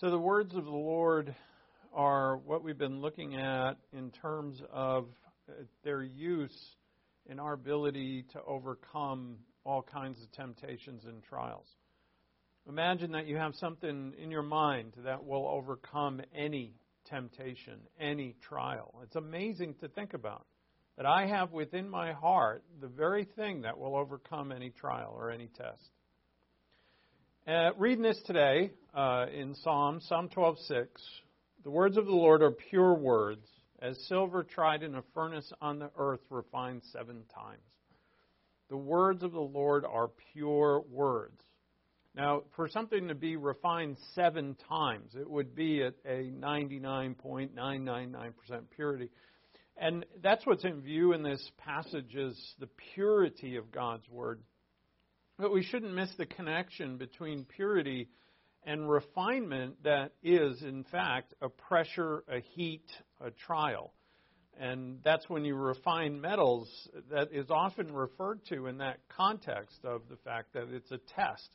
So, the words of the Lord are what we've been looking at in terms of uh, their use in our ability to overcome all kinds of temptations and trials. Imagine that you have something in your mind that will overcome any temptation, any trial. It's amazing to think about that I have within my heart the very thing that will overcome any trial or any test. Uh, reading this today uh, in Psalm, Psalm 12:6, the words of the Lord are pure words, as silver tried in a furnace on the earth refined seven times. The words of the Lord are pure words. Now, for something to be refined seven times, it would be at a 99.999% purity. And that's what's in view in this passage is the purity of God's word. But we shouldn't miss the connection between purity and refinement that is, in fact, a pressure, a heat, a trial. And that's when you refine metals, that is often referred to in that context of the fact that it's a test.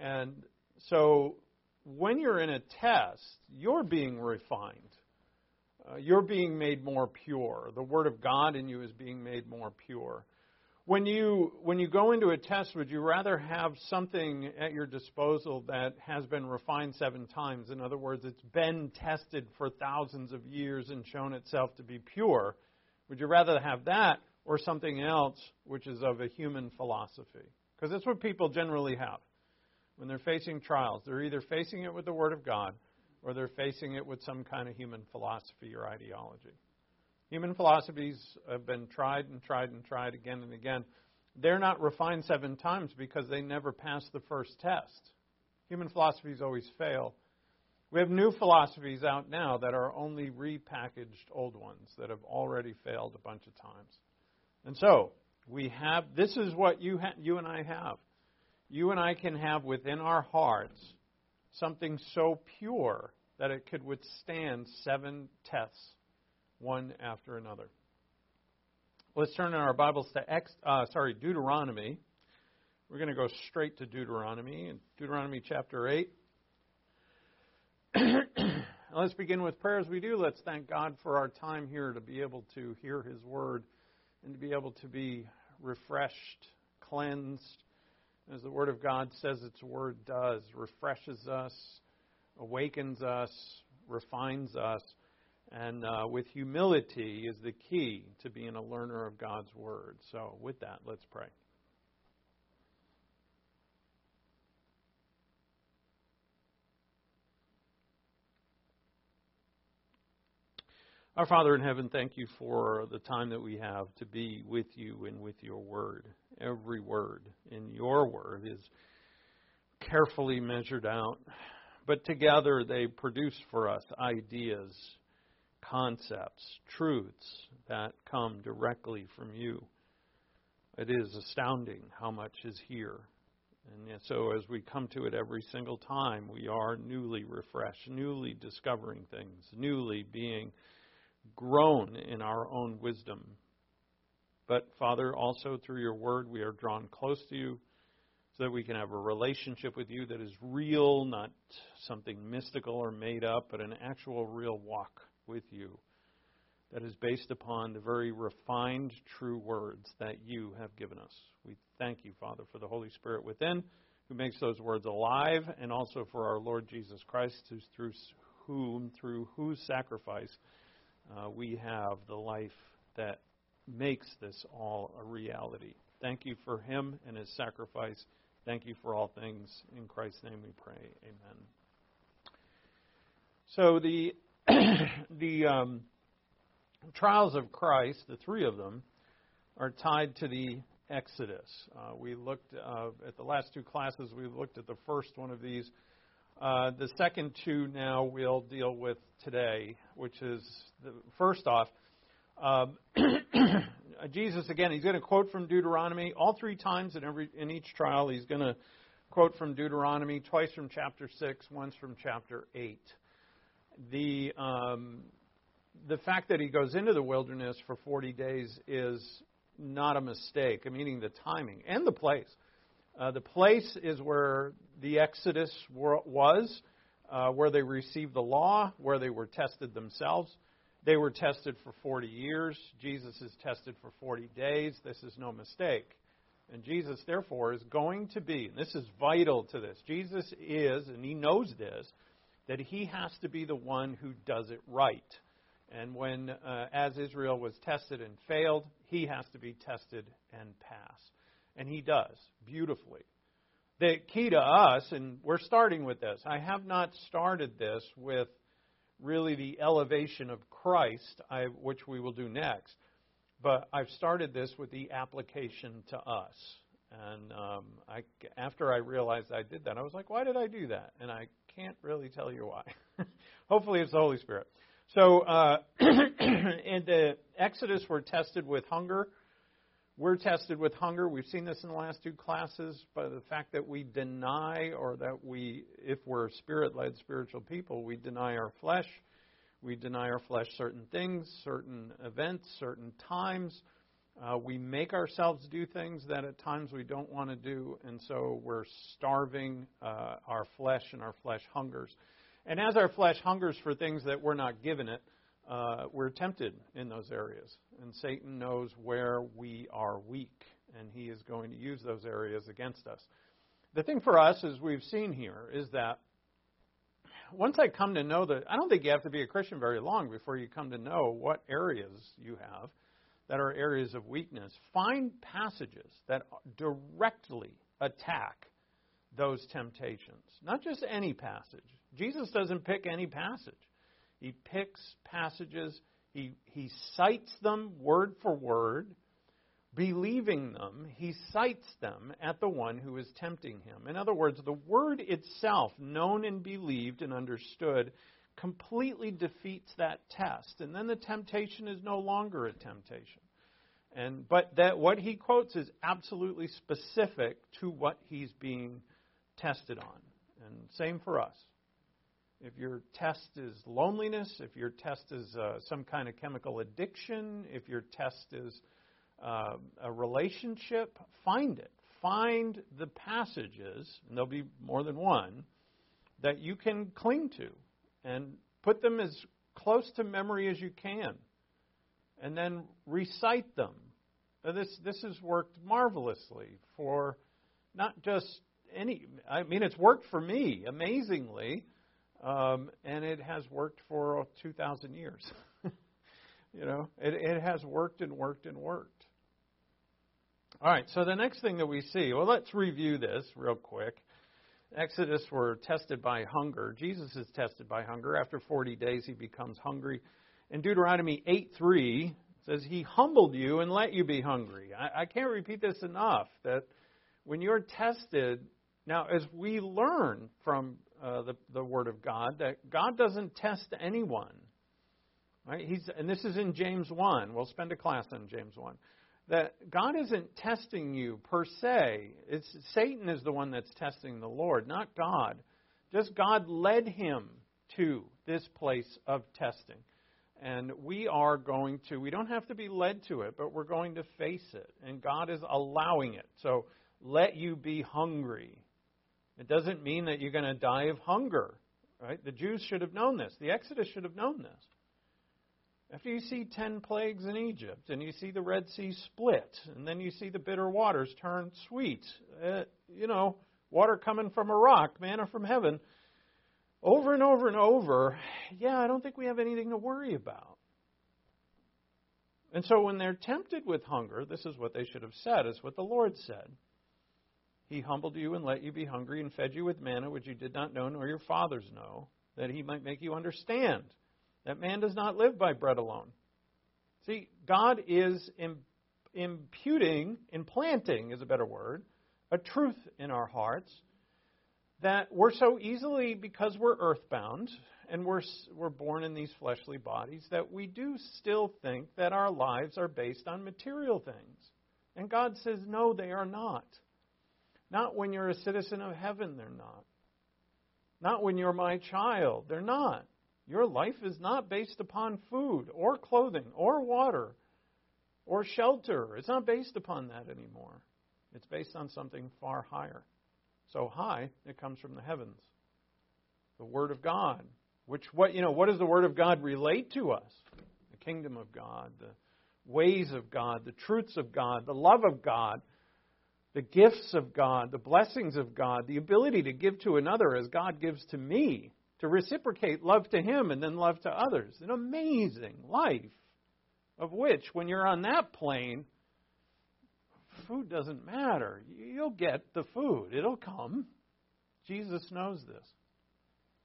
And so when you're in a test, you're being refined. Uh, you're being made more pure. The Word of God in you is being made more pure. When you, when you go into a test, would you rather have something at your disposal that has been refined seven times? In other words, it's been tested for thousands of years and shown itself to be pure. Would you rather have that or something else which is of a human philosophy? Because that's what people generally have when they're facing trials. They're either facing it with the Word of God or they're facing it with some kind of human philosophy or ideology. Human philosophies have been tried and tried and tried again and again. They're not refined seven times because they never passed the first test. Human philosophies always fail. We have new philosophies out now that are only repackaged old ones that have already failed a bunch of times. And so, we have this is what you ha- you and I have. You and I can have within our hearts something so pure that it could withstand seven tests, one after another. Let's turn in our Bibles to Ex, uh, sorry Deuteronomy. We're going to go straight to Deuteronomy, Deuteronomy chapter eight. let's begin with prayer as we do. Let's thank God for our time here to be able to hear His word and to be able to be refreshed, cleansed, as the Word of God says its Word does, refreshes us, awakens us, refines us, and uh, with humility is the key to being a learner of God's Word. So, with that, let's pray. Our Father in heaven, thank you for the time that we have to be with you and with your word. Every word in your word is carefully measured out, but together they produce for us ideas, concepts, truths that come directly from you. It is astounding how much is here. And so, as we come to it every single time, we are newly refreshed, newly discovering things, newly being grown in our own wisdom. But, Father, also through your word, we are drawn close to you so that we can have a relationship with you that is real, not something mystical or made up, but an actual real walk with you that is based upon the very refined, true words that you have given us. We thank you, Father, for the Holy Spirit within who makes those words alive, and also for our Lord Jesus Christ, who's through whom, through whose sacrifice, uh, we have the life that makes this all a reality. Thank you for him and his sacrifice. Thank you for all things. In Christ's name we pray. Amen. So the the um, trials of Christ, the three of them, are tied to the Exodus. Uh, we looked uh, at the last two classes. We looked at the first one of these uh, the second two now we'll deal with today, which is the, first off, um, Jesus again. He's going to quote from Deuteronomy all three times in every in each trial. He's going to quote from Deuteronomy twice from chapter six, once from chapter eight. The um, the fact that he goes into the wilderness for 40 days is not a mistake, meaning the timing and the place. Uh, the place is where the Exodus was. uh, where they received the law, where they were tested themselves. They were tested for 40 years. Jesus is tested for 40 days. This is no mistake. And Jesus, therefore, is going to be, and this is vital to this, Jesus is, and he knows this, that he has to be the one who does it right. And when, uh, as Israel was tested and failed, he has to be tested and pass. And he does, beautifully. The key to us, and we're starting with this, I have not started this with really the elevation of Christ, I, which we will do next. But I've started this with the application to us. And um, I, after I realized I did that, I was like, why did I do that? And I can't really tell you why. Hopefully, it's the Holy Spirit. So, uh, in the Exodus, we're tested with hunger. We're tested with hunger. We've seen this in the last two classes by the fact that we deny, or that we, if we're spirit led spiritual people, we deny our flesh. We deny our flesh certain things, certain events, certain times. Uh, we make ourselves do things that at times we don't want to do, and so we're starving uh, our flesh, and our flesh hungers. And as our flesh hungers for things that we're not given it, uh, we're tempted in those areas. And Satan knows where we are weak, and he is going to use those areas against us. The thing for us, as we've seen here, is that once I come to know that, I don't think you have to be a Christian very long before you come to know what areas you have that are areas of weakness. Find passages that directly attack those temptations, not just any passage. Jesus doesn't pick any passage. He picks passages, he, he cites them word for word. Believing them, he cites them at the one who is tempting him. In other words, the word itself, known and believed and understood, completely defeats that test. And then the temptation is no longer a temptation. And, but that what he quotes is absolutely specific to what he's being tested on. And same for us. If your test is loneliness, if your test is uh, some kind of chemical addiction, if your test is uh, a relationship, find it. Find the passages, and there'll be more than one, that you can cling to and put them as close to memory as you can. And then recite them. Now this, this has worked marvelously for not just any, I mean, it's worked for me amazingly um, and it has worked for 2,000 years. you know, it, it has worked and worked and worked. All right, so the next thing that we see, well, let's review this real quick. Exodus were tested by hunger. Jesus is tested by hunger. After 40 days, he becomes hungry. In Deuteronomy 8:3 says, He humbled you and let you be hungry. I, I can't repeat this enough that when you're tested, now as we learn from uh, the, the Word of God that God doesn't test anyone. Right? He's, and this is in James 1. We'll spend a class on James 1. That God isn't testing you per se. It's Satan is the one that's testing the Lord, not God. Just God led him to this place of testing. And we are going to, we don't have to be led to it, but we're going to face it. And God is allowing it. So let you be hungry. It doesn't mean that you're going to die of hunger. Right? The Jews should have known this. The Exodus should have known this. After you see ten plagues in Egypt, and you see the Red Sea split, and then you see the bitter waters turn sweet, uh, you know, water coming from a rock, manna from heaven, over and over and over, yeah, I don't think we have anything to worry about. And so when they're tempted with hunger, this is what they should have said, is what the Lord said. He humbled you and let you be hungry and fed you with manna which you did not know nor your fathers know, that he might make you understand that man does not live by bread alone. See, God is imputing, implanting is a better word, a truth in our hearts that we're so easily, because we're earthbound and we're, we're born in these fleshly bodies, that we do still think that our lives are based on material things. And God says, no, they are not. Not when you're a citizen of heaven, they're not. Not when you're my child, they're not. Your life is not based upon food or clothing or water or shelter. It's not based upon that anymore. It's based on something far higher. So high, it comes from the heavens. the Word of God. Which what you know, what does the Word of God relate to us? The kingdom of God, the ways of God, the truths of God, the love of God, the gifts of God, the blessings of God, the ability to give to another as God gives to me, to reciprocate love to Him and then love to others. An amazing life, of which, when you're on that plane, food doesn't matter. You'll get the food, it'll come. Jesus knows this.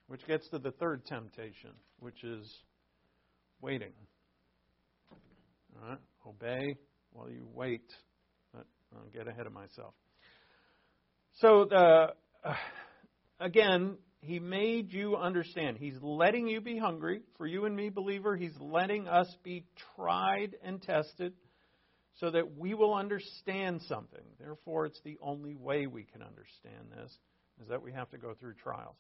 Which gets to the third temptation, which is waiting. All right? Obey while you wait. I'll get ahead of myself. So, the, uh, again, he made you understand. He's letting you be hungry. For you and me, believer, He's letting us be tried and tested so that we will understand something. Therefore, it's the only way we can understand this, is that we have to go through trials.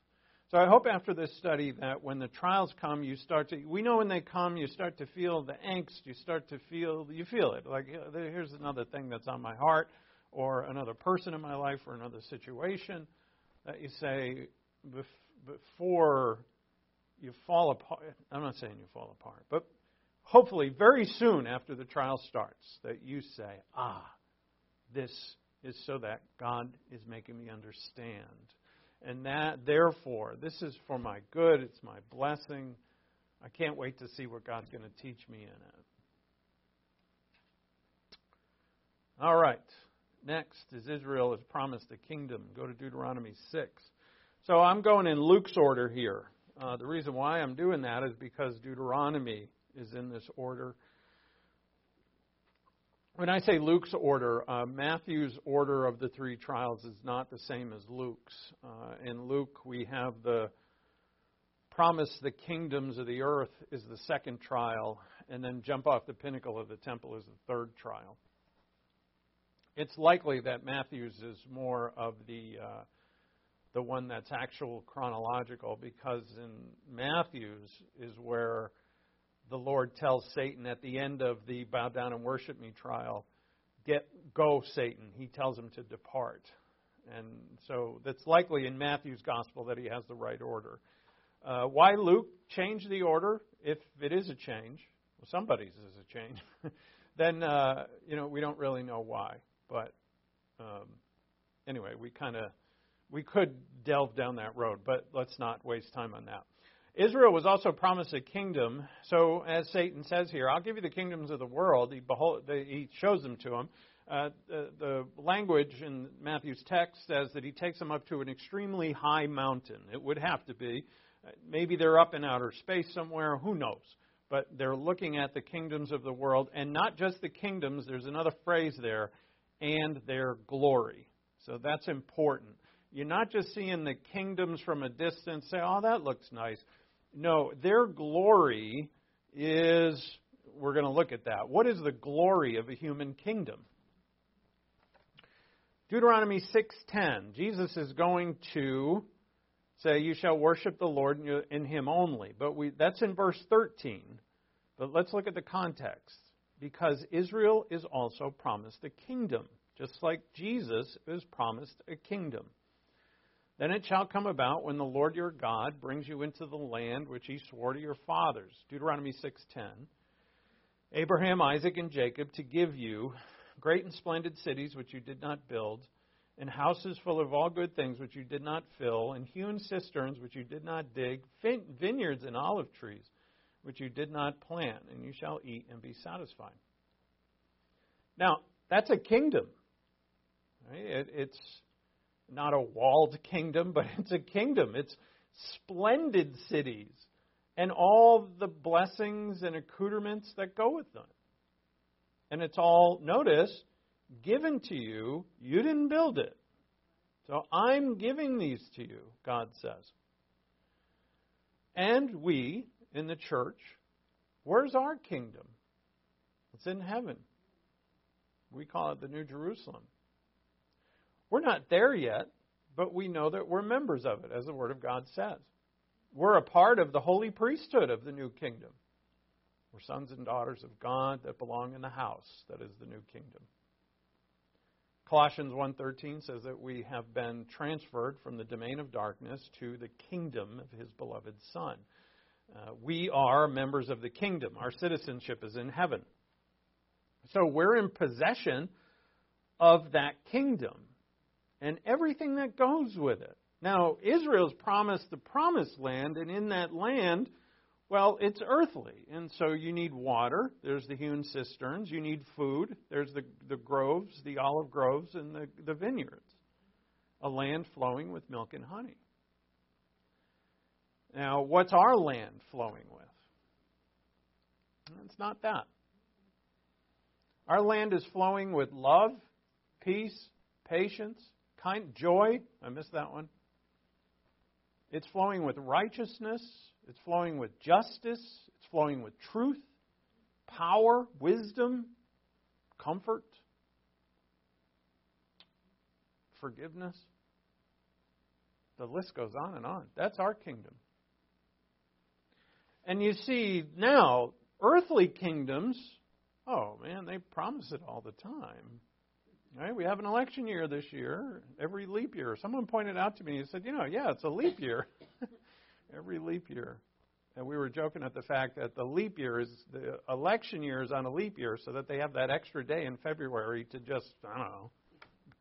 So I hope after this study that when the trials come, you start to, we know when they come, you start to feel the angst, you start to feel, you feel it. Like, here's another thing that's on my heart, or another person in my life, or another situation that you say, before you fall apart, I'm not saying you fall apart, but hopefully very soon after the trial starts, that you say, ah, this is so that God is making me understand and that, therefore, this is for my good, it's my blessing. I can't wait to see what God's going to teach me in it. All right. Next is Israel is promised a kingdom. Go to Deuteronomy 6. So I'm going in Luke's order here. Uh, the reason why I'm doing that is because Deuteronomy is in this order. When I say Luke's order, uh, Matthew's order of the three trials is not the same as Luke's. Uh, in Luke, we have the promise the kingdoms of the earth is the second trial, and then jump off the pinnacle of the temple is the third trial. It's likely that Matthew's is more of the uh, the one that's actual chronological because in Matthew's is where the Lord tells Satan at the end of the bow down and worship me trial, get go Satan. He tells him to depart. And so that's likely in Matthew's gospel that he has the right order. Uh, why Luke changed the order, if it is a change, well, somebody's is a change, then uh, you know we don't really know why. But um, anyway, we kind of we could delve down that road, but let's not waste time on that. Israel was also promised a kingdom. So, as Satan says here, I'll give you the kingdoms of the world. He, behold, he shows them to him. Uh, the, the, language in Matthew's text says that he takes them up to an extremely high mountain. It would have to be. Uh, maybe they're up in outer space somewhere. Who knows? But they're looking at the kingdoms of the world, and not just the kingdoms. There's another phrase there, and their glory. So that's important. You're not just seeing the kingdoms from a distance, say, oh, that looks nice. No, their glory is, we're going to look at that. What is the glory of a human kingdom? Deuteronomy 6:10. Jesus is going to say, "You shall worship the Lord in Him only." But we, that's in verse 13. But let's look at the context, because Israel is also promised a kingdom, just like Jesus is promised a kingdom. Then it shall come about when the Lord your God brings you into the land which he swore to your fathers, Deuteronomy 6:10, Abraham, Isaac, and Jacob to give you great and splendid cities which you did not build, and houses full of all good things which you did not fill, and hewn cisterns which you did not dig, vineyards and olive trees which you did not plant, and you shall eat and be satisfied. Now, that's a kingdom. Right? It, it's not a walled kingdom, but it's a kingdom. It's splendid cities and all the blessings and accoutrements that go with them. And it's all, notice, given to you. You didn't build it. So I'm giving these to you, God says. And we, in the church, where's our kingdom? It's in heaven. We call it the New Jerusalem. We're not there yet, but we know that we're members of it, as the Word of God says. We're a part of the holy priesthood of the new kingdom. We're sons and daughters of God that belong in the house that is the new kingdom. Colossians 1:13 says that we have been transferred from the domain of darkness to the kingdom of his beloved son. Uh, we are members of the kingdom. Our citizenship is in heaven. So we're in possession of that kingdom and everything that goes with it. Now, Israel's promised the promised land, and in that land, well, it's earthly. And so you need water. There's the hewn cisterns. You need food. There's the, the groves, the olive groves, and the, the vineyards. A land flowing with milk and honey. Now, what's our land flowing with? It's not that. Our land is flowing with love, peace, patience, kind, joy. I missed that one. It's flowing with righteousness. It's flowing with justice. It's flowing with truth, power, wisdom, comfort, forgiveness. The list goes on and on. That's our kingdom. And you see now, earthly kingdoms, oh man, they promise it all the time. Right? We have an election year this year, every leap year. Someone pointed out to me, he said, you know, yeah, it's a leap year. every leap year. And we were joking at the fact that the leap year is, the election year is on a leap year so that they have that extra day in February to just, I don't know,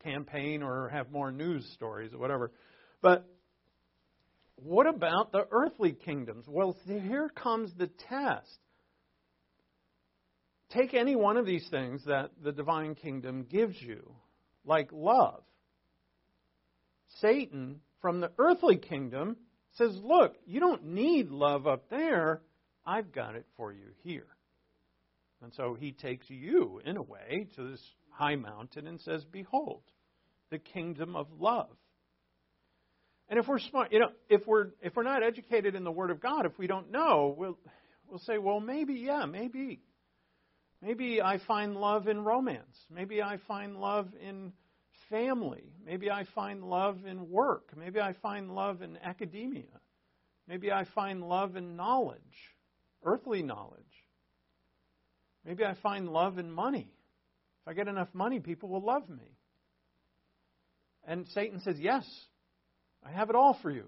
campaign or have more news stories or whatever. But what about the earthly kingdoms? Well, here comes the test. Take any one of these things that the divine kingdom gives you, like love. Satan, from the earthly kingdom, says, Look, you don't need love up there. I've got it for you here. And so he takes you, in a way, to this high mountain and says, Behold, the kingdom of love. And if we're smart, you know, if we're if we're not educated in the Word of God, if we don't know, we'll we'll say, well, maybe, yeah, maybe. Maybe I find love in romance. Maybe I find love in family. Maybe I find love in work. Maybe I find love in academia. Maybe I find love in knowledge, earthly knowledge. Maybe I find love in money. If I get enough money, people will love me. And Satan says, Yes, I have it all for you.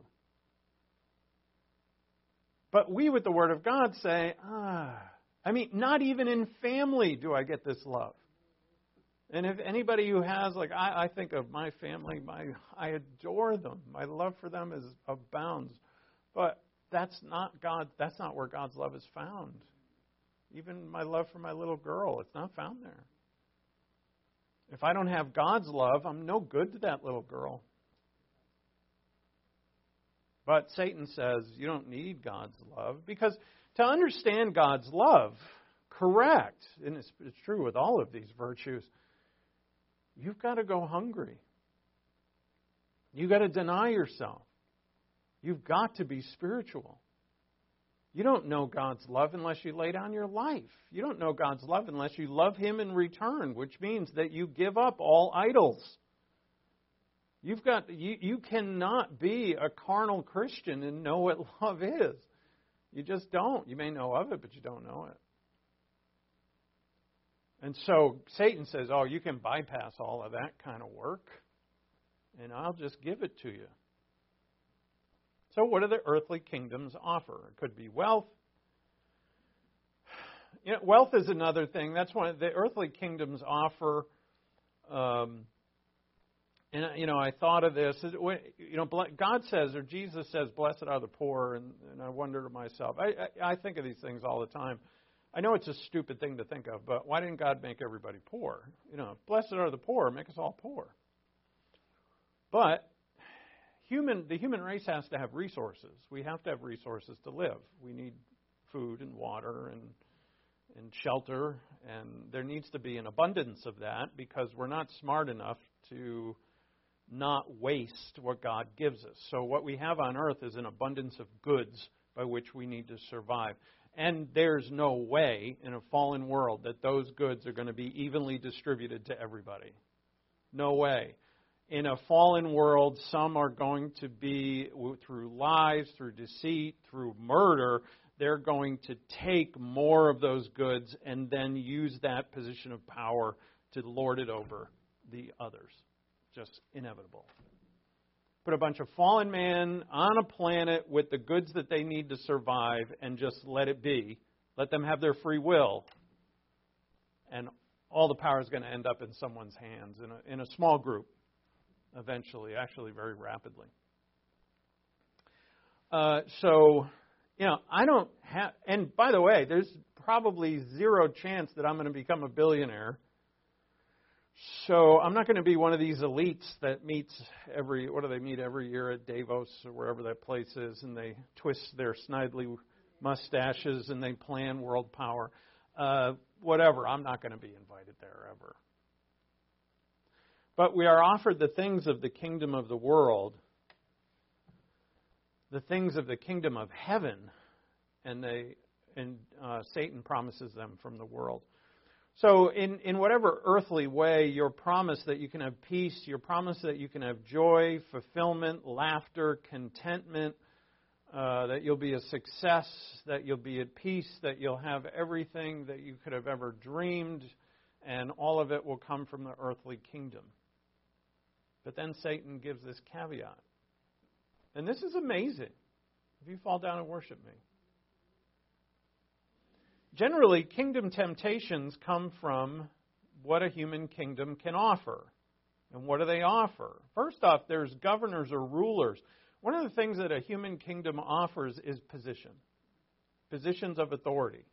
But we, with the Word of God, say, ah, I mean, not even in family do I get this love. And if anybody who has, like, I, I think of my family, my I adore them. My love for them is abounds. But that's not God. That's not where God's love is found. Even my love for my little girl, it's not found there. If I don't have God's love, I'm no good to that little girl. But Satan says you don't need God's love because to understand God's love, correct, and it's, it's true with all of these virtues, you've got to go hungry. You've got to deny yourself. You've got to be spiritual. You don't know God's love unless you lay down your life. You don't know God's love unless you love Him in return, which means that you give up all idols. You've got you, you cannot be a carnal Christian and know what love is. You just don't. You may know of it, but you don't know it. And so Satan says, "Oh, you can bypass all of that kind of work, and I'll just give it to you." So, what do the earthly kingdoms offer? It could be wealth. You know, wealth is another thing. That's one the earthly kingdoms offer. Um, and uh, you know, I thought of this. You know, God says, or Jesus says, "Blessed are the poor," and, and I wonder to myself. I, I, I think of these things all the time. I know it's a stupid thing to think of, but why didn't God make everybody poor? You know, blessed are the poor, make us all poor. But human, the human race has to have resources. We have to have resources to live. We need food and water and and shelter, and there needs to be an abundance of that because we're not smart enough to not waste what God gives us. So, what we have on earth is an abundance of goods by which we need to survive. And there's no way in a fallen world that those goods are going to be evenly distributed to everybody. No way. In a fallen world, some are going to be, through lies, through deceit, through murder, they're going to take more of those goods and then use that position of power to lord it over the others. Just inevitable. Put a bunch of fallen man on a planet with the goods that they need to survive and just let it be. Let them have their free will. And all the power is going to end up in someone's hands, in a, in a small group, eventually, actually, very rapidly. Uh, so, you know, I don't have, and by the way, there's probably zero chance that I'm going to become a billionaire. So I'm not going to be one of these elites that meets every, what do they meet every year at Davos or wherever that place is, and they twist their snidely mustaches and they plan world power. Uh, whatever, I'm not going to be invited there ever. But we are offered the things of the kingdom of the world, the things of the kingdom of heaven, and they and uh, Satan promises them from the world. So, in, in whatever earthly way, your promise that you can have peace, your promise that you can have joy, fulfillment, laughter, contentment, uh, that you'll be a success, that you'll be at peace, that you'll have everything that you could have ever dreamed, and all of it will come from the earthly kingdom. But then Satan gives this caveat. And this is amazing if you fall down and worship me. Generally, kingdom temptations come from what a human kingdom can offer. And what do they offer? First off, there's governors or rulers. One of the things that a human kingdom offers is position, positions of authority.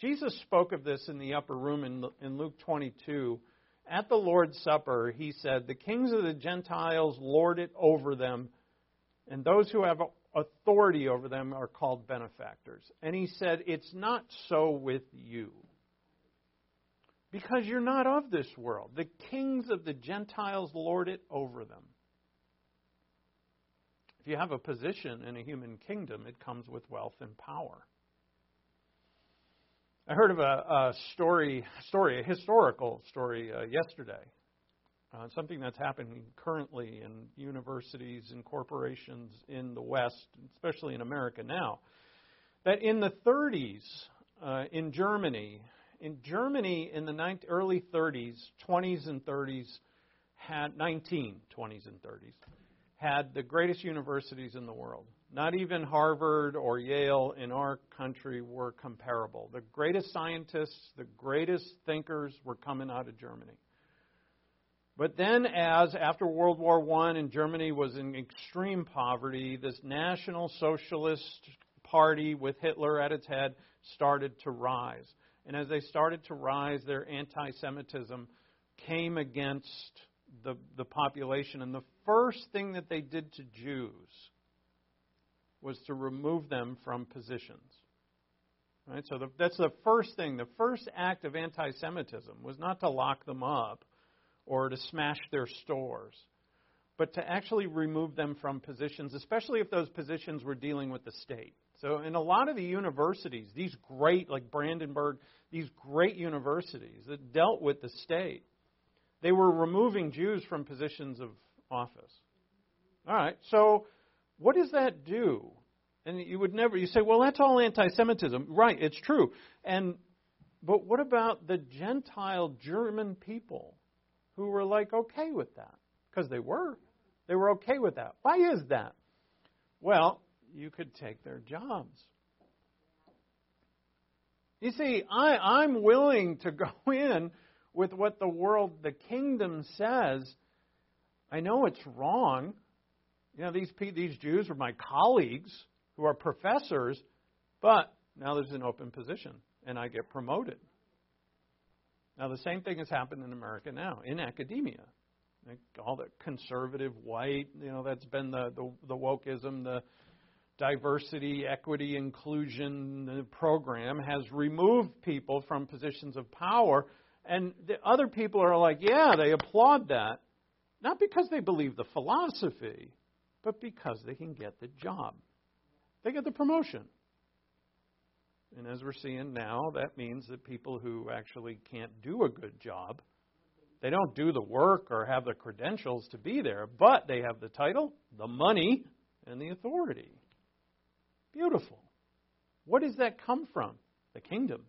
Jesus spoke of this in the upper room in, in Luke 22. At the Lord's Supper, he said, The kings of the Gentiles lord it over them, and those who have authority over them are called benefactors. And he said, It's not so with you. Because you're not of this world. The kings of the Gentiles lord it over them. If you have a position in a human kingdom, it comes with wealth and power. I heard of a, a story, story, a historical story uh, yesterday uh, something that's happening currently in universities and corporations in the West, especially in America now. That in the 30s, uh, in Germany, in Germany in the 19, early 30s, 20s and 30s, had 19 20s and 30s, had the greatest universities in the world. Not even Harvard or Yale in our country were comparable. The greatest scientists, the greatest thinkers were coming out of Germany. But then, as after World War I and Germany was in extreme poverty, this National Socialist Party with Hitler at its head started to rise. And as they started to rise, their anti Semitism came against the, the population. And the first thing that they did to Jews was to remove them from positions. Right? So the, that's the first thing. The first act of anti Semitism was not to lock them up or to smash their stores, but to actually remove them from positions, especially if those positions were dealing with the state. So, in a lot of the universities, these great, like Brandenburg, these great universities that dealt with the state, they were removing Jews from positions of office. All right, so what does that do? And you would never, you say, well, that's all anti Semitism. Right, it's true. And, but what about the Gentile German people? Who were like okay with that because they were. They were okay with that. Why is that? Well, you could take their jobs. You see, I, I'm willing to go in with what the world, the kingdom says. I know it's wrong. You know, these, these Jews are my colleagues who are professors, but now there's an open position and I get promoted. Now, the same thing has happened in America now, in academia. Like all the conservative, white, you know, that's been the, the, the wokeism, the diversity, equity, inclusion program has removed people from positions of power. And the other people are like, yeah, they applaud that. Not because they believe the philosophy, but because they can get the job. They get the promotion. And as we're seeing now, that means that people who actually can't do a good job, they don't do the work or have the credentials to be there, but they have the title, the money, and the authority. Beautiful. What does that come from? The kingdom.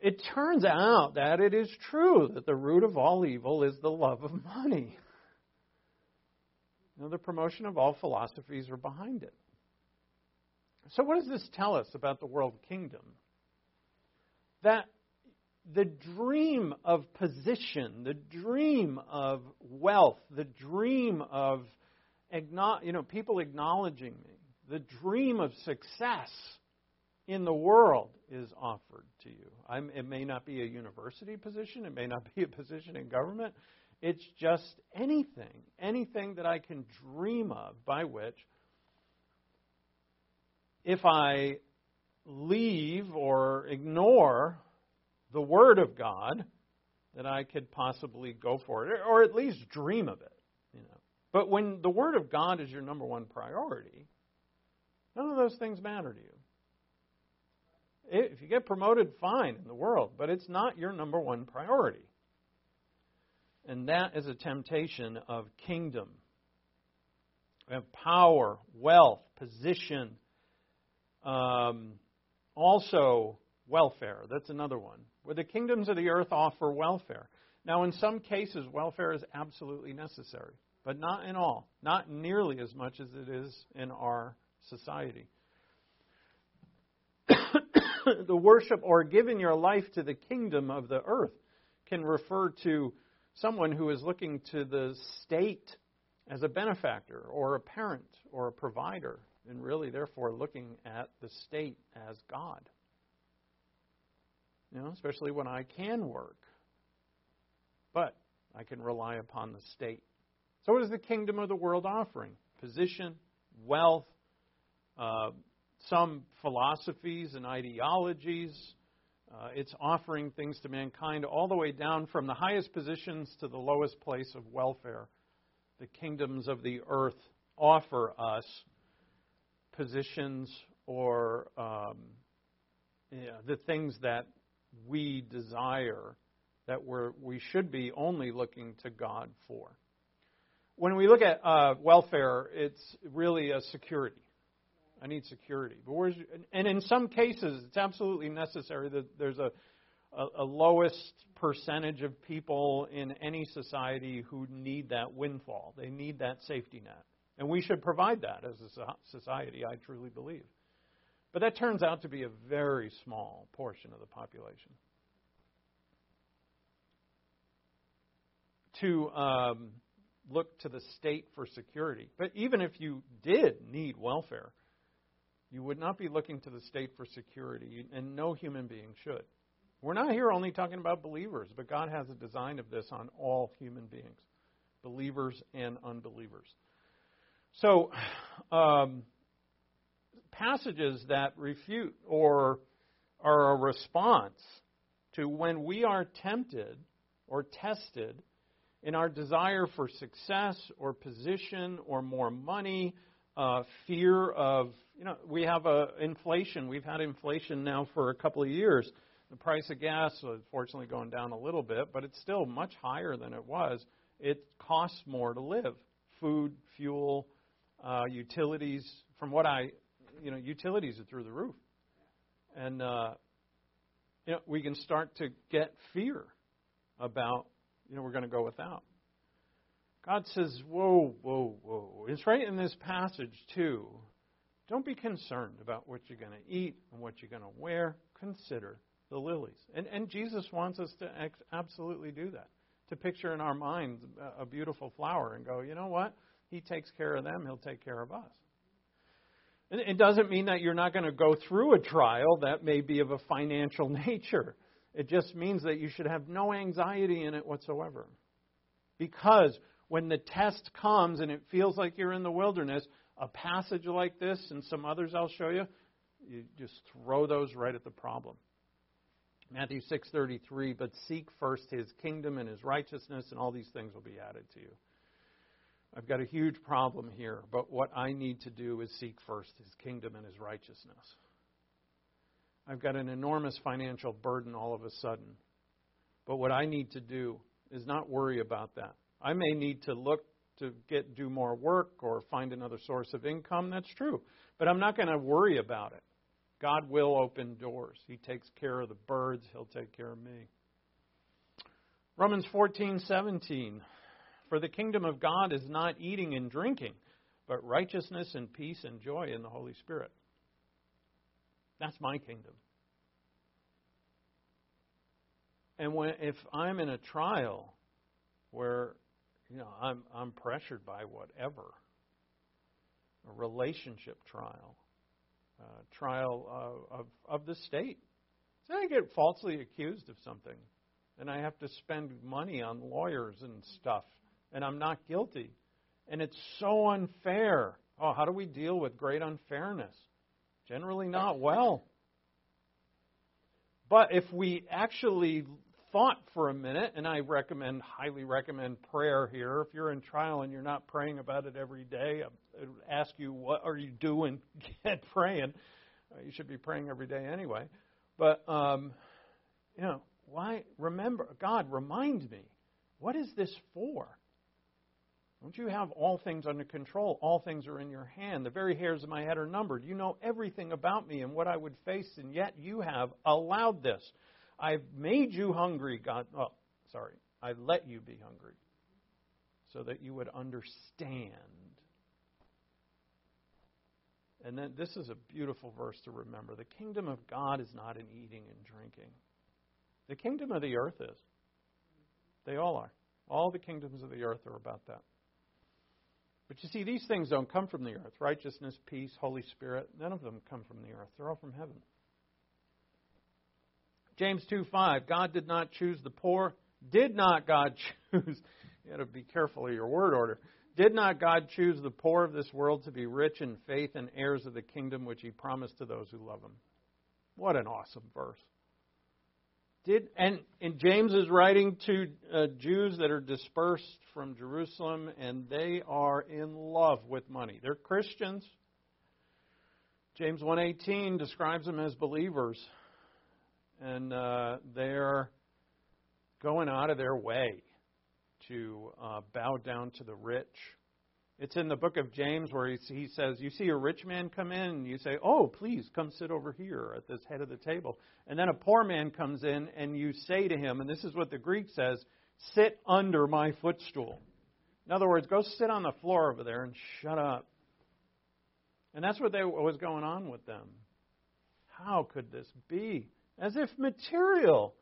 it turns out that it is true that the root of all evil is the love of money. You know, the promotion of all philosophies are behind it. So, what does this tell us about the world kingdom? That the dream of position, the dream of wealth, the dream of you know, people acknowledging me, the dream of success in the world is offered to you. I'm, it may not be a university position, it may not be a position in government. It's just anything, anything that I can dream of by which, if I leave or ignore the Word of God, that I could possibly go for it, or at least dream of it. You know. But when the Word of God is your number one priority, none of those things matter to you. If you get promoted, fine in the world, but it's not your number one priority. And that is a temptation of kingdom, of power, wealth, position, um, also welfare. That's another one. Where the kingdoms of the earth offer welfare. Now, in some cases, welfare is absolutely necessary, but not in all, not nearly as much as it is in our society. the worship or giving your life to the kingdom of the earth can refer to someone who is looking to the state as a benefactor or a parent or a provider, and really, therefore, looking at the state as God. You know, especially when I can work, but I can rely upon the state. So, what is the kingdom of the world offering? Position, wealth, uh, some philosophies and ideologies. Uh, it's offering things to mankind all the way down from the highest positions to the lowest place of welfare. The kingdoms of the earth offer us positions or um, yeah, the things that we desire that we're, we should be only looking to God for. When we look at uh, welfare, it's really a security. I need security. But where's, and in some cases, it's absolutely necessary that there's a, a, a lowest percentage of people in any society who need that windfall. They need that safety net. And we should provide that as a society, I truly believe. But that turns out to be a very small portion of the population. To um, look to the state for security. But even if you did need welfare, you would not be looking to the state for security, and no human being should. We're not here only talking about believers, but God has a design of this on all human beings, believers and unbelievers. So, um, passages that refute or are a response to when we are tempted or tested in our desire for success or position or more money, uh, fear of you know, we have a inflation. We've had inflation now for a couple of years. The price of gas is fortunately going down a little bit, but it's still much higher than it was. It costs more to live. Food, fuel, uh, utilities. From what I, you know, utilities are through the roof, and uh, you know, we can start to get fear about, you know, we're going to go without. God says, whoa, whoa, whoa. It's right in this passage, too. Don't be concerned about what you're going to eat and what you're going to wear. Consider the lilies. And, and Jesus wants us to ex- absolutely do that. To picture in our minds a beautiful flower and go, you know what? He takes care of them, He'll take care of us. It doesn't mean that you're not going to go through a trial that may be of a financial nature. It just means that you should have no anxiety in it whatsoever. Because when the test comes and it feels like you're in the wilderness, a passage like this and some others I'll show you, you just throw those right at the problem. Matthew 6:33, but seek first his kingdom and his righteousness and all these things will be added to you. I've got a huge problem here, but what I need to do is seek first his kingdom and his righteousness. I've got an enormous financial burden all of a sudden. But what I need to do is not worry about that. I may need to look to get do more work or find another source of income. That's true, but I'm not going to worry about it. God will open doors. He takes care of the birds, He'll take care of me. Romans 14:17 For the kingdom of God is not eating and drinking, but righteousness and peace and joy in the Holy Spirit. That's my kingdom. And when if I'm in a trial where you know I'm I'm pressured by whatever, a relationship trial, uh, trial of, of, of the state. So I get falsely accused of something, and I have to spend money on lawyers and stuff, and I'm not guilty. And it's so unfair. Oh, how do we deal with great unfairness? Generally, not well. But if we actually thought for a minute, and I recommend, highly recommend prayer here. If you're in trial and you're not praying about it every day, I ask you, what are you doing? Get praying. You should be praying every day anyway. But, um, you know, why? Remember, God, remind me, what is this for? Don't you have all things under control? All things are in your hand. The very hairs of my head are numbered. You know everything about me and what I would face, and yet you have allowed this. I've made you hungry, God. Oh, sorry. I let you be hungry so that you would understand. And then this is a beautiful verse to remember. The kingdom of God is not in eating and drinking. The kingdom of the earth is. They all are. All the kingdoms of the earth are about that. But you see, these things don't come from the earth righteousness, peace, Holy Spirit. None of them come from the earth. They're all from heaven. James 2 5, God did not choose the poor. Did not God choose, you got to be careful of your word order. Did not God choose the poor of this world to be rich in faith and heirs of the kingdom which he promised to those who love him? What an awesome verse. Did and, and James is writing to uh, Jews that are dispersed from Jerusalem and they are in love with money. They're Christians. James 1:18 describes them as believers and uh, they're going out of their way to uh, bow down to the rich. It's in the book of James where he, says, You see a rich man come in, and you say, Oh, please come sit over here at this head of the table. And then a poor man comes in, and you say to him, and this is what the Greek says, Sit under my footstool. In other words, go sit on the floor over there and shut up. And that's what, they, what was going on with them. How could this be? as if material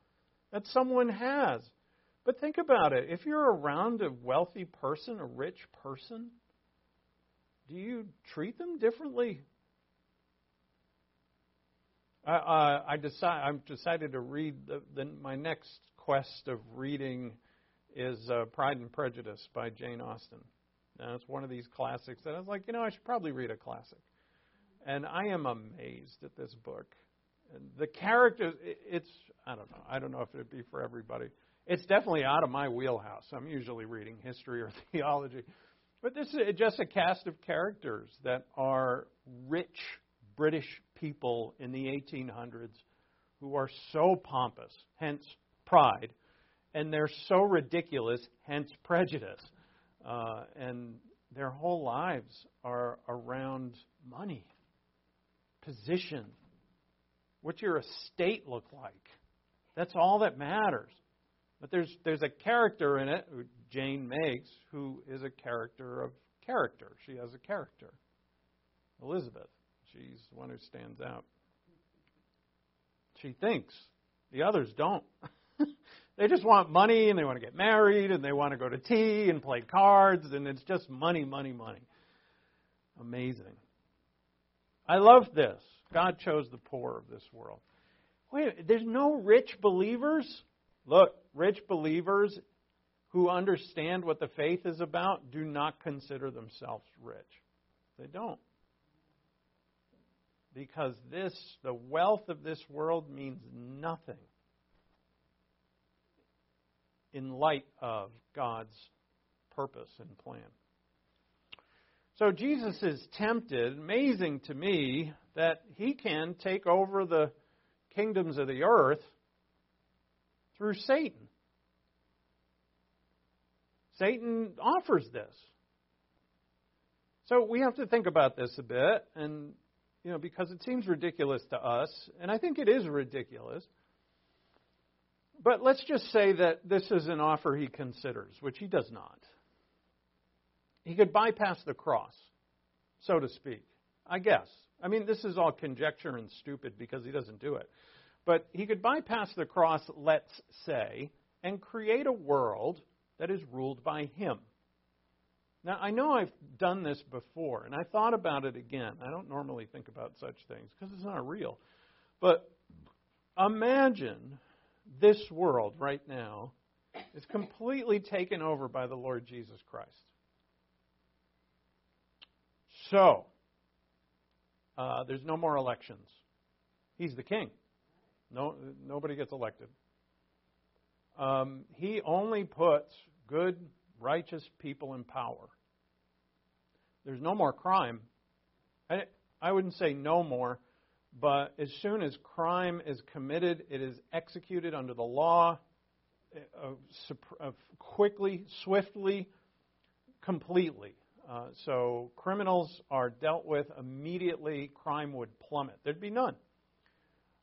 that someone has. But think about it. If you're around a wealthy person, a rich person, do you treat them differently? I, uh, I decide, I've decided to read the, the, my next quest of reading is uh, Pride and Prejudice by Jane Austen. Now, it's one of these classics that I was like, you know, I should probably read a classic. And I am amazed at this book And the characters, it's, I don't know. I don't know if it'd be for everybody. It's definitely out of my wheelhouse. I'm usually reading history or theology. But this is just a cast of characters that are rich British people in the 1800s who are so pompous, hence pride, and they're so ridiculous, hence prejudice. Uh, and their whole lives are around money, position, What's your estate look like? That's all that matters. But there's there's a character in it, Jane makes, who is a character of character. She has a character. Elizabeth, she's the one who stands out. She thinks. The others don't. they just want money and they want to get married and they want to go to tea and play cards and it's just money, money, money. Amazing. I love this. God chose the poor of this world. Wait, there's no rich believers? Look, rich believers who understand what the faith is about do not consider themselves rich. They don't. Because this, the wealth of this world means nothing in light of God's purpose and plan. So Jesus is tempted, amazing to me, that he can take over the kingdoms of the earth through Satan. Satan offers this. So we have to think about this a bit and you know, because it seems ridiculous to us, and I think it is ridiculous. But let's just say that this is an offer he considers, which he does not. He could bypass the cross, so to speak. I guess. I mean, this is all conjecture and stupid because he doesn't do it. But he could bypass the cross, let's say, and create a world that is ruled by him. Now, I know I've done this before, and I thought about it again. I don't normally think about such things because it's not real. But imagine this world right now is completely taken over by the Lord Jesus Christ. So, uh, there's no more elections. He's the king. No, nobody gets elected. Um, he only puts good, righteous people in power. There's no more crime. I, I wouldn't say no more, but as soon as crime is committed, it is executed under the law uh, quickly, swiftly, completely. Uh, so criminals are dealt with immediately, crime would plummet. There'd be none.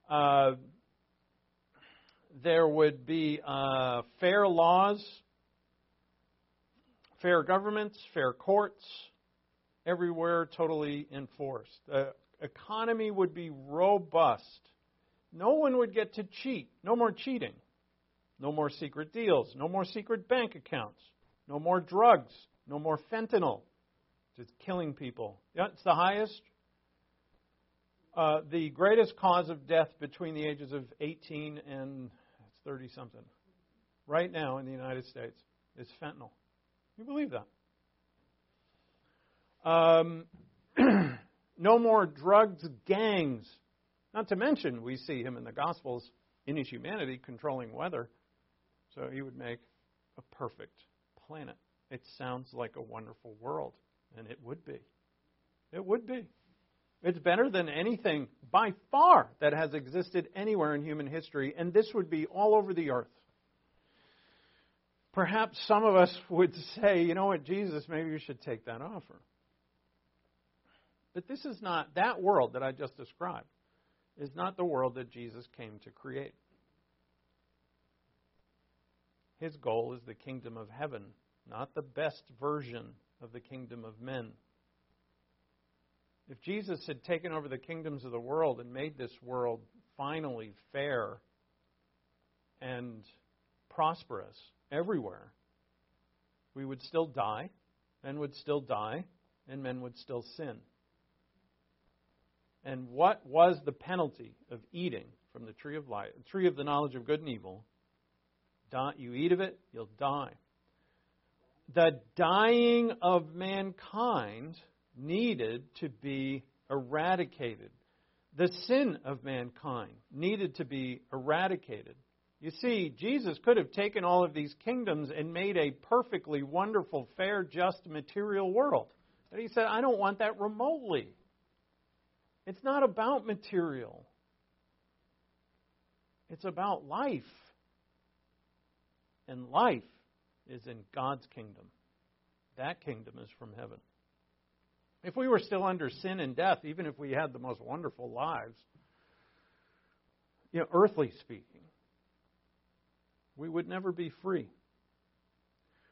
Uh, there would be uh, fair laws, fair governments, fair courts, everywhere totally enforced. The economy would be robust. No one would get to cheat. No more cheating. No more secret deals. No more secret bank accounts. No more drugs. No more fentanyl. Just killing people. It's the highest. Uh, the greatest cause of death between the ages of 18 and 30 something right now in the United States is fentanyl. You believe that? Um, no more drugs gangs. Not to mention, we see him in the Gospels in his humanity controlling weather. So he would make a perfect planet. It sounds like a wonderful world, and it would be. It would be. It's better than anything by far that has existed anywhere in human history, and this would be all over the earth. Perhaps some of us would say, you know what, Jesus, maybe you should take that offer. But this is not, that world that I just described is not the world that Jesus came to create. His goal is the kingdom of heaven, not the best version of the kingdom of men. If Jesus had taken over the kingdoms of the world and made this world finally fair and prosperous everywhere, we would still die, men would still die, and men would still sin. And what was the penalty of eating from the tree of life, the tree of the knowledge of good and evil? You eat of it, you'll die. The dying of mankind needed to be eradicated. The sin of mankind needed to be eradicated. You see, Jesus could have taken all of these kingdoms and made a perfectly wonderful, fair, just material world. But he said, I don't want that remotely. It's not about material, it's about life. And life is in God's kingdom. That kingdom is from heaven. If we were still under sin and death, even if we had the most wonderful lives, you know, earthly speaking, we would never be free.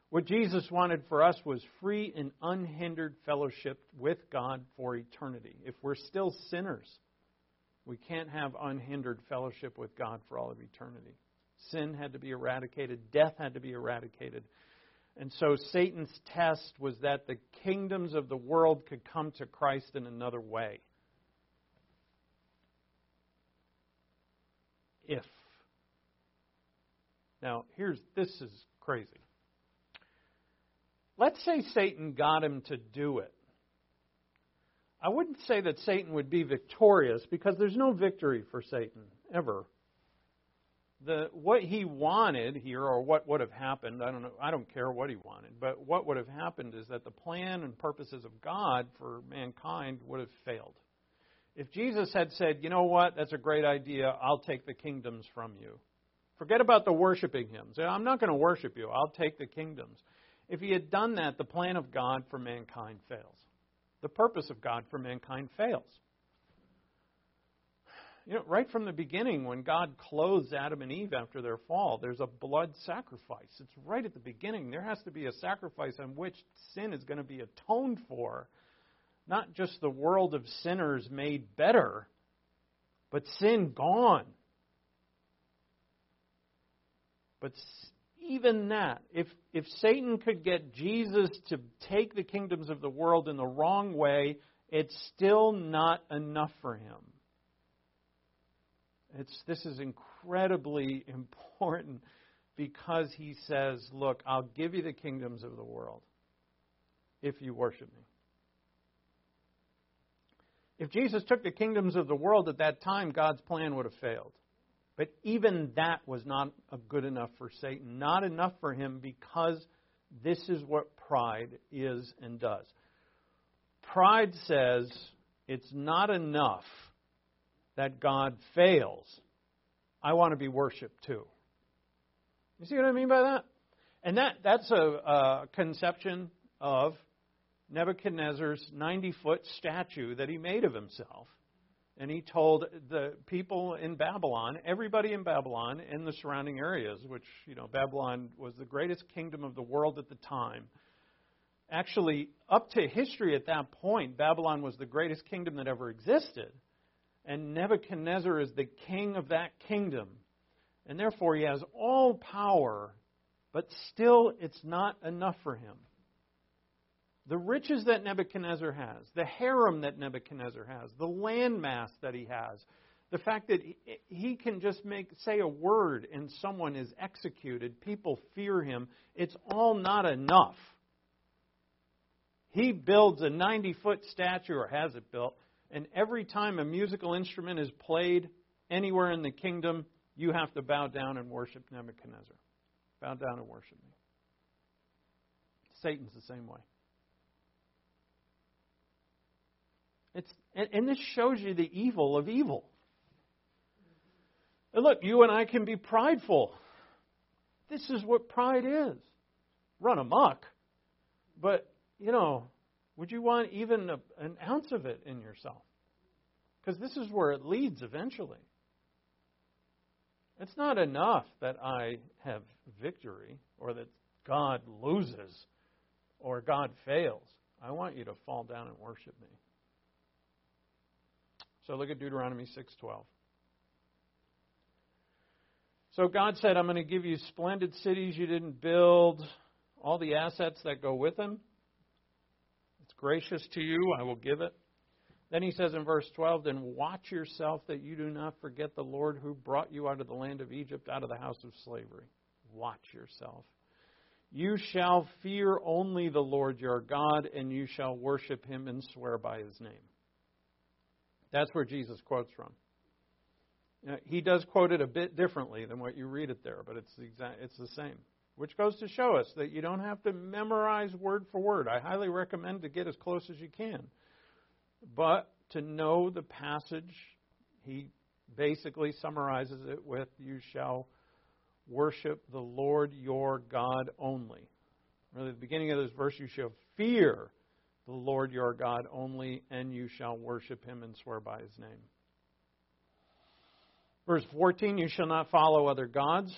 What Jesus wanted for us was free and unhindered fellowship with God for eternity. If we're still sinners, we can't have unhindered fellowship with God for all of eternity. Sin had to be eradicated, death had to be eradicated. And so Satan's test was that the kingdoms of the world could come to Christ in another way. If. Now, here's this is crazy. Let's say Satan got him to do it. I wouldn't say that Satan would be victorious because there's no victory for Satan ever. The what he wanted here or what would have happened, I don't know, I don't care what he wanted, but what would have happened is that the plan and purposes of God for mankind would have failed. If Jesus had said, "You know what? That's a great idea. I'll take the kingdoms from you." Forget about the worshiping him. Say, "I'm not going to worship you. I'll take the kingdoms." If he had done that, the plan of God for mankind fails. The purpose of God for mankind fails. You know, right from the beginning, when God clothes Adam and Eve after their fall, there's a blood sacrifice. It's right at the beginning. There has to be a sacrifice on which sin is going to be atoned for. Not just the world of sinners made better, but sin gone. But even that, if, if Satan could get Jesus to take the kingdoms of the world in the wrong way, it's still not enough for him. It's, this is incredibly important because he says, Look, I'll give you the kingdoms of the world if you worship me. If Jesus took the kingdoms of the world at that time, God's plan would have failed. But even that was not good enough for Satan, not enough for him because this is what pride is and does. Pride says it's not enough that God fails. I want to be worshiped too. You see what I mean by that? And that, that's a, a conception of Nebuchadnezzar's 90 foot statue that he made of himself. And he told the people in Babylon, everybody in Babylon and the surrounding areas, which, you know, Babylon was the greatest kingdom of the world at the time. Actually, up to history at that point, Babylon was the greatest kingdom that ever existed and Nebuchadnezzar is the king of that kingdom. And therefore, he has all power, but still it's not enough for him. The riches that Nebuchadnezzar has, the harem that Nebuchadnezzar has, the landmass that he has, the fact that he can just make say a word and someone is executed, people fear him, it's all not enough. He builds a 90 foot statue, or has it built, and every time a musical instrument is played anywhere in the kingdom, you have to bow down and worship Nebuchadnezzar. Bow down and worship me. Satan's the same way. It's, and, and this shows you the evil of evil. And look, you and I can be prideful. This is what pride is. Run amok. But, you know, would you want even a, an ounce of it in yourself? Because this is where it leads eventually. It's not enough that I have victory or that God loses or God fails. I want you to fall down and worship me. So look at Deuteronomy 6:12. So God said, I'm going to give you splendid cities you didn't build, all the assets that go with them It's gracious to you, I will give it. Then he says in verse 12, Then watch yourself that you do not forget the Lord who brought you out of the land of Egypt, out of the house of slavery. Watch yourself. You shall fear only the Lord your God, and you shall worship him and swear by his name. That's where Jesus quotes from. he does quote it a bit differently than what you read it there, but it's the, exact, it's the same which goes to show us that you don't have to memorize word for word. I highly recommend to get as close as you can. But to know the passage, he basically summarizes it with You shall worship the Lord your God only. Really, at the beginning of this verse, you shall fear the Lord your God only, and you shall worship him and swear by his name. Verse 14, you shall not follow other gods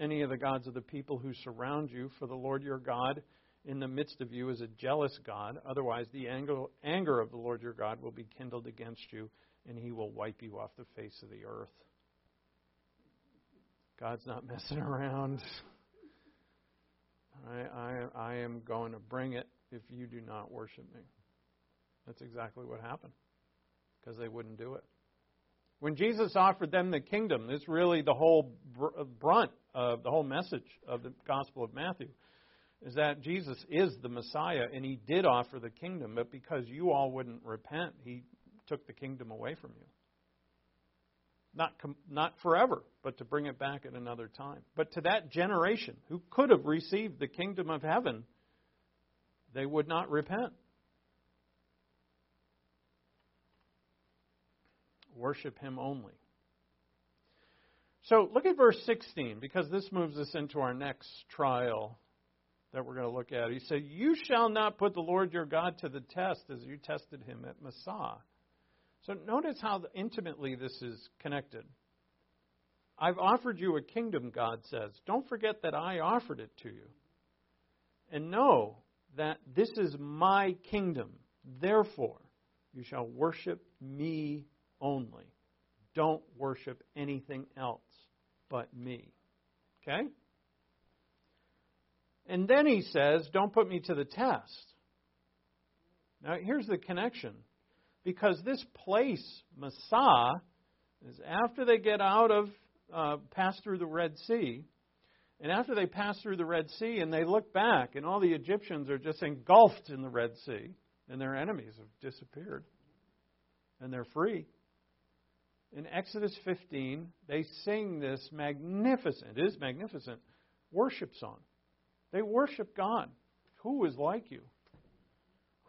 any of the gods of the people who surround you, for the Lord your God in the midst of you is a jealous God. Otherwise, the anger of the Lord your God will be kindled against you, and he will wipe you off the face of the earth. God's not messing around. I, I, I am going to bring it if you do not worship me. That's exactly what happened because they wouldn't do it. When Jesus offered them the kingdom, this really the whole brunt of the whole message of the Gospel of Matthew is that Jesus is the Messiah and he did offer the kingdom, but because you all wouldn't repent, he took the kingdom away from you. Not, not forever, but to bring it back at another time. But to that generation who could have received the kingdom of heaven, they would not repent. Worship him only. So look at verse 16, because this moves us into our next trial that we're going to look at. He said, You shall not put the Lord your God to the test as you tested him at Massah. So notice how intimately this is connected. I've offered you a kingdom, God says. Don't forget that I offered it to you. And know that this is my kingdom. Therefore, you shall worship me only. Don't worship anything else but me. Okay? And then he says, Don't put me to the test. Now, here's the connection. Because this place, Massah, is after they get out of, uh, pass through the Red Sea, and after they pass through the Red Sea and they look back, and all the Egyptians are just engulfed in the Red Sea, and their enemies have disappeared, and they're free. In Exodus 15, they sing this magnificent, it is magnificent, worship song. They worship God. Who is like you?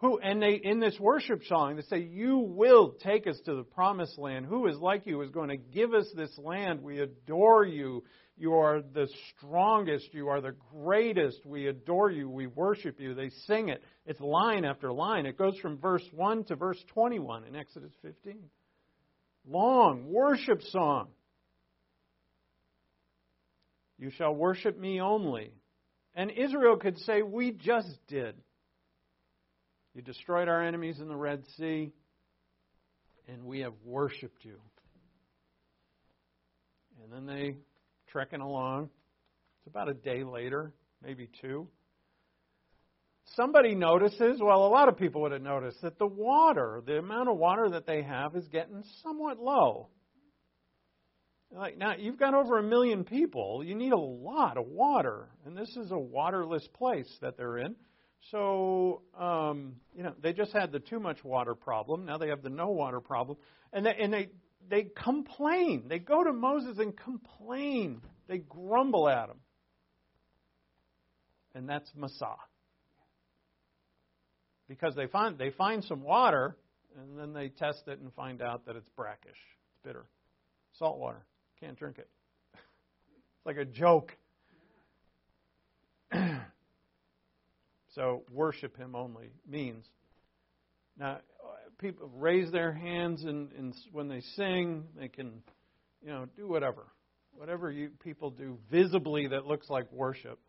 Who and they in this worship song they say, You will take us to the promised land. Who is like you is going to give us this land. We adore you. You are the strongest. You are the greatest. We adore you. We worship you. They sing it. It's line after line. It goes from verse 1 to verse 21 in Exodus 15. Long worship song. You shall worship me only. And Israel could say, We just did. You destroyed our enemies in the Red Sea, and we have worshiped you. And then they trekking along. It's about a day later, maybe two. Somebody notices, well, a lot of people would have noticed, that the water, the amount of water that they have, is getting somewhat low. Like now, you've got over a million people. You need a lot of water, and this is a waterless place that they're in. So, um, you know, they just had the too much water problem. Now they have the no water problem, and they, and they they complain. They go to Moses and complain. They grumble at him, and that's Massah. Because they find they find some water, and then they test it and find out that it's brackish, it's bitter, salt water. Can't drink it. It's like a joke. so worship Him only means. Now, people raise their hands and, and when they sing, they can, you know, do whatever, whatever you people do visibly that looks like worship.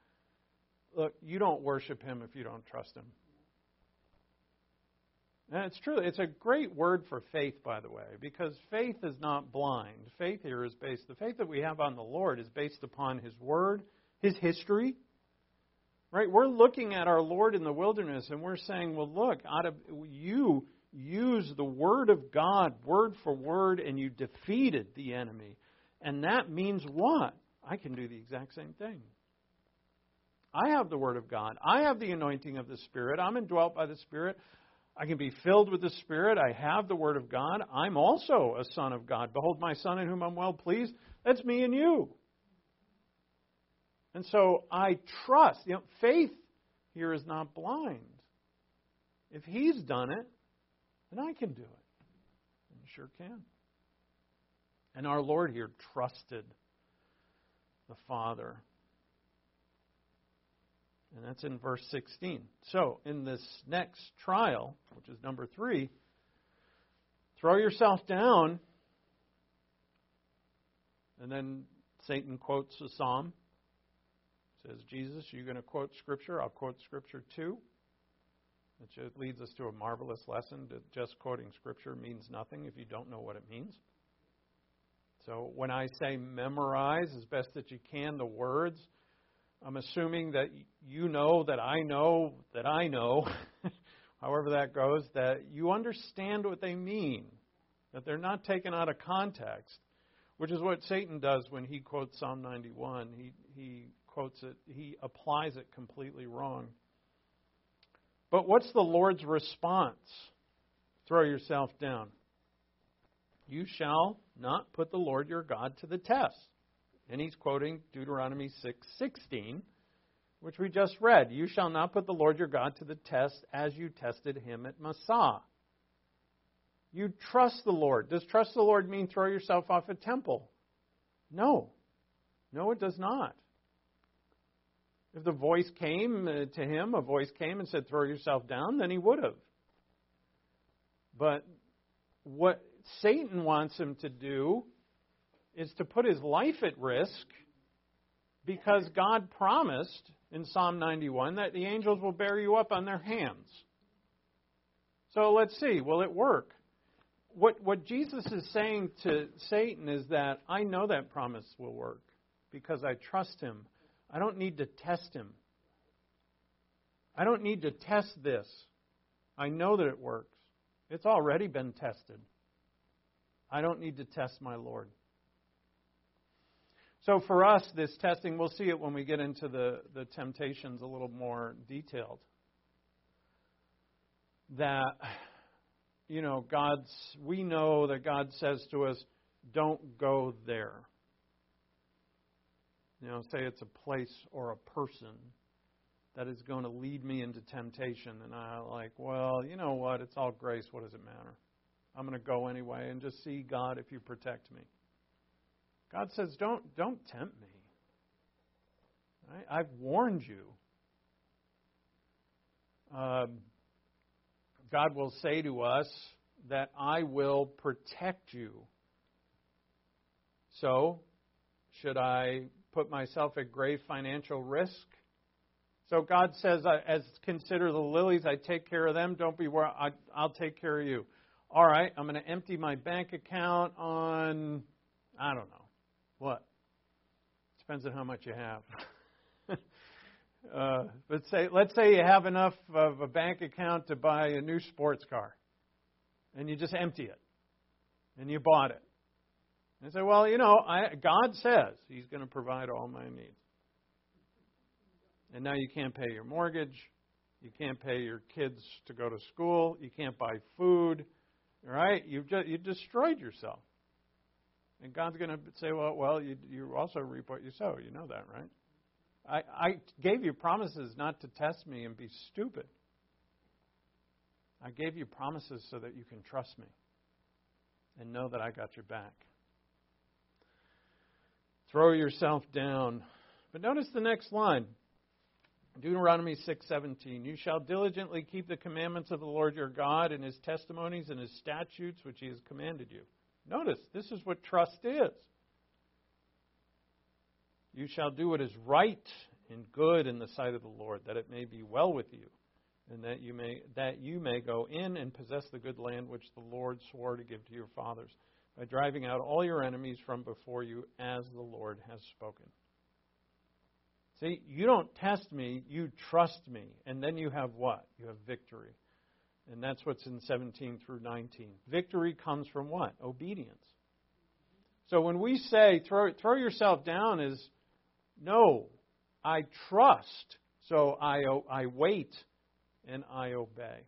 Look, you don't worship Him if you don't trust Him. And it's true. It's a great word for faith, by the way, because faith is not blind. Faith here is based, the faith that we have on the Lord is based upon His Word, His history. Right? We're looking at our Lord in the wilderness and we're saying, well, look, out of you use the Word of God word for word and you defeated the enemy. And that means what? I can do the exact same thing. I have the Word of God. I have the anointing of the Spirit. I'm indwelt by the Spirit. I can be filled with the Spirit. I have the Word of God. I'm also a son of God. Behold, my Son in whom I'm well pleased. That's me and you. And so I trust. You know, faith here is not blind. If He's done it, then I can do it. And you sure can. And our Lord here trusted the Father and that's in verse 16. So, in this next trial, which is number three, throw yourself down. And then Satan quotes a psalm. Says, Jesus, you're going to quote Scripture. I'll quote Scripture too. Which leads us to a marvelous lesson that just quoting Scripture means nothing if you don't know what it means. So when I say memorize as best that you can the words, I'm assuming that you know that I know that I know, however that goes, that you understand what they mean, that they're not taken out of context, which is what Satan does when he quotes Psalm 91. He, he quotes it, he applies it completely wrong. But what's the Lord's response? Throw yourself down. You shall not put the Lord your God to the test. And he's quoting Deuteronomy 6:16, which we just read. You shall not put the Lord your God to the test as you tested him at Massah. You trust the Lord. Does trust the Lord mean throw yourself off a temple? No. No, it does not. If the voice came uh, to him, a voice came and said, throw yourself down, then he would have. But what Satan wants him to do is to put his life at risk because God promised in Psalm 91 that the angels will bear you up on their hands. So let's see, will it work? What, what Jesus is saying to Satan is that I know that promise will work because I trust him. I don't need to test him. I don't need to test this. I know that it works. It's already been tested. I don't need to test my Lord. So for us, this testing, we'll see it when we get into the, the temptations a little more detailed. That, you know, God's, we know that God says to us, don't go there. You know, say it's a place or a person that is going to lead me into temptation. And I like, well, you know what? It's all grace. What does it matter? I'm going to go anyway and just see God if you protect me. God says, don't, don't tempt me. Right? I've warned you. Um, God will say to us that I will protect you. So, should I put myself at grave financial risk? So God says, as consider the lilies, I take care of them. Don't be worried. I'll take care of you. All right, I'm going to empty my bank account on, I don't know, what? Depends on how much you have. uh, let's say let's say you have enough of a bank account to buy a new sports car, and you just empty it, and you bought it. And say, well, you know, I, God says He's going to provide all my needs, and now you can't pay your mortgage, you can't pay your kids to go to school, you can't buy food, right? You've just you destroyed yourself. And God's going to say, well, well, you, you also reap what you sow. You know that, right? I, I gave you promises not to test me and be stupid. I gave you promises so that you can trust me and know that I got your back. Throw yourself down. But notice the next line. Deuteronomy 6:17 You shall diligently keep the commandments of the Lord your God and his testimonies and his statutes which he has commanded you. Notice, this is what trust is. You shall do what is right and good in the sight of the Lord, that it may be well with you, and that you may that you may go in and possess the good land which the Lord swore to give to your fathers, by driving out all your enemies from before you, as the Lord has spoken. See, you don't test me, you trust me, and then you have what? You have victory. And that's what's in 17 through 19. Victory comes from what? Obedience. So when we say throw, throw yourself down is no, I trust, so I, I wait and I obey.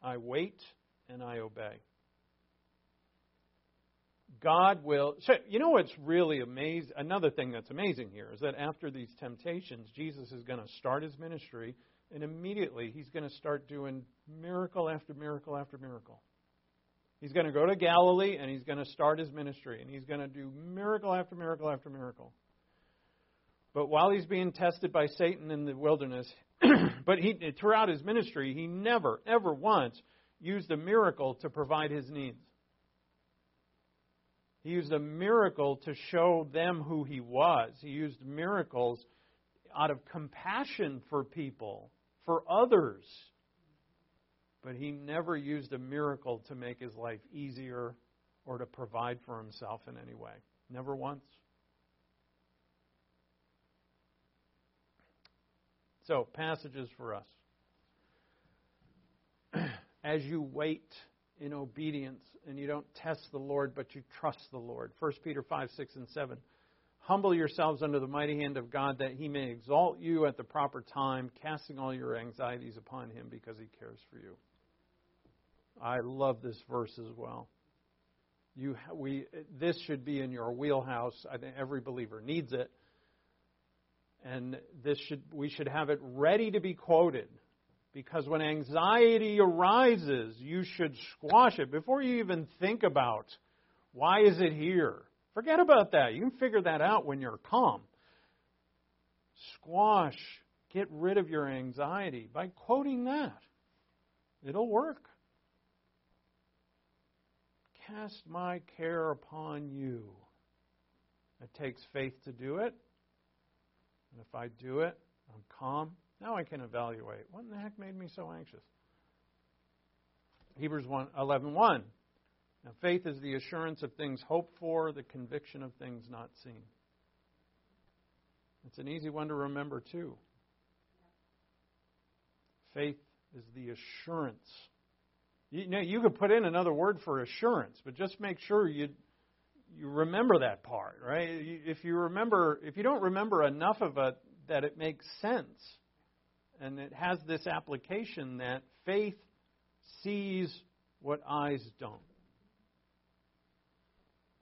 I wait and I obey. God will. So, you know what's really amazing? Another thing that's amazing here is that after these temptations, Jesus is going to start his ministry and immediately he's going to start doing miracle after miracle after miracle. He's going to go to Galilee and he's going to start his ministry and he's going to do miracle after miracle after miracle. But while he's being tested by Satan in the wilderness, but he, throughout his ministry, he never, ever once used a miracle to provide his needs. He used a miracle to show them who he was. He used miracles out of compassion for people for others. But he never used a miracle to make his life easier or to provide for himself in any way. Never once. So, passages for us. As you wait in obedience and you don't test the Lord, but you trust the Lord. 1 Peter 5, 6, and 7. Humble yourselves under the mighty hand of God that he may exalt you at the proper time, casting all your anxieties upon him because he cares for you. I love this verse as well. You, we, this should be in your wheelhouse. I think every believer needs it. And this should, we should have it ready to be quoted. Because when anxiety arises, you should squash it before you even think about why is it here? Forget about that. You can figure that out when you're calm. Squash, get rid of your anxiety by quoting that. It'll work. cast my care upon you. It takes faith to do it. And if I do it, I'm calm. Now I can evaluate. What in the heck made me so anxious? Hebrews 1, 11 1. Now, faith is the assurance of things hoped for, the conviction of things not seen. It's an easy one to remember, too. Faith is the assurance. You know, you could put in another word for assurance, but just make sure you you remember that part, right? If you remember, if you don't remember enough of it that it makes sense, and it has this application that faith sees what eyes don't.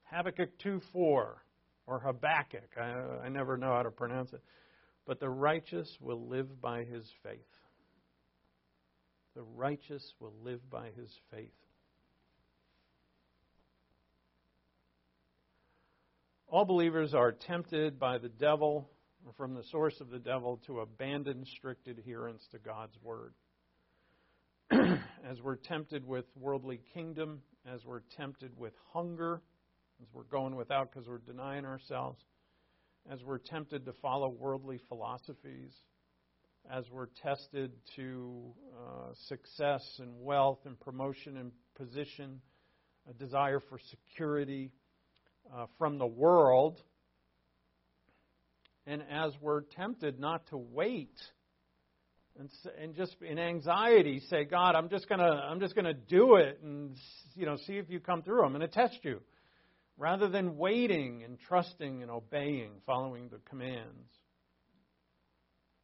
Habakkuk 2 4, or Habakkuk, I, I never know how to pronounce it. But the righteous will live by his faith. The righteous will live by his faith. All believers are tempted by the devil from the source of the devil to abandon strict adherence to God's word. as we're tempted with worldly kingdom, as we're tempted with hunger, as we're going without because we're denying ourselves, as we're tempted to follow worldly philosophies, as we're tested to uh, success and wealth and promotion and position, a desire for security uh, from the world, and as we're tempted not to wait and, and just in anxiety say, God, I'm just gonna I'm just gonna do it and you know see if you come through. I'm gonna test you, rather than waiting and trusting and obeying, following the commands.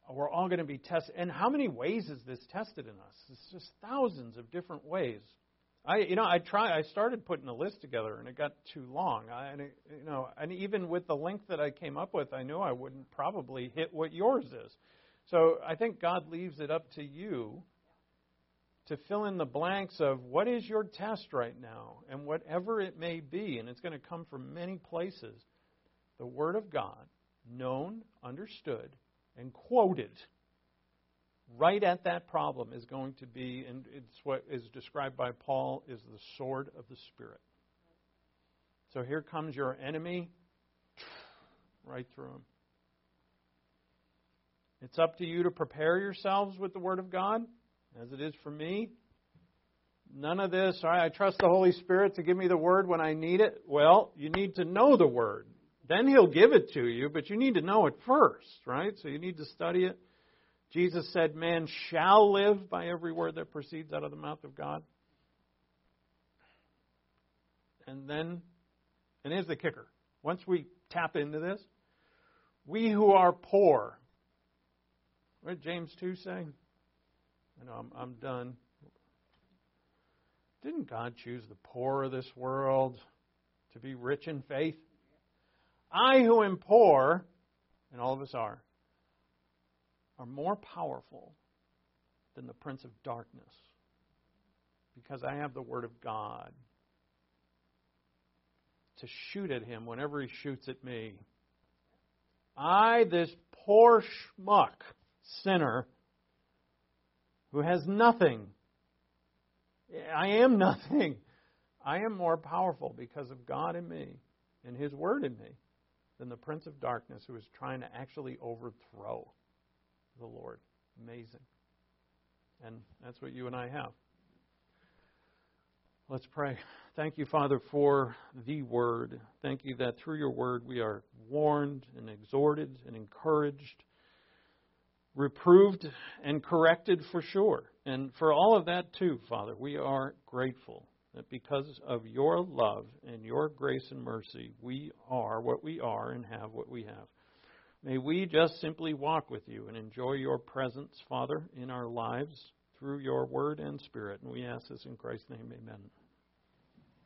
We're all going to be tested. And how many ways is this tested in us? It's just thousands of different ways. I, you know, I try. I started putting a list together, and it got too long. I, and it, you know, and even with the length that I came up with, I knew I wouldn't probably hit what yours is. So I think God leaves it up to you to fill in the blanks of what is your test right now, and whatever it may be, and it's going to come from many places. The Word of God, known, understood, and quoted right at that problem is going to be, and it's what is described by Paul, is the sword of the Spirit. So here comes your enemy, right through him. It's up to you to prepare yourselves with the Word of God, as it is for me. None of this, I trust the Holy Spirit to give me the Word when I need it. Well, you need to know the Word. Then He'll give it to you, but you need to know it first, right? So you need to study it. Jesus said, Man shall live by every word that proceeds out of the mouth of God. And then, and here's the kicker once we tap into this, we who are poor, what did James 2 say? I know I'm, I'm done. Didn't God choose the poor of this world to be rich in faith? I who am poor, and all of us are, are more powerful than the prince of darkness because I have the Word of God to shoot at him whenever he shoots at me. I, this poor schmuck, sinner, who has nothing, I am nothing. I am more powerful because of God in me and His Word in me than the Prince of Darkness who is trying to actually overthrow the Lord. Amazing. And that's what you and I have. Let's pray. Thank you, Father, for the Word. Thank you that through your Word we are warned and exhorted and encouraged, reproved and corrected for sure. And for all of that, too, Father, we are grateful that because of your love and your grace and mercy, we are what we are and have what we have. May we just simply walk with you and enjoy your presence, Father, in our lives through your word and spirit. And we ask this in Christ's name, amen.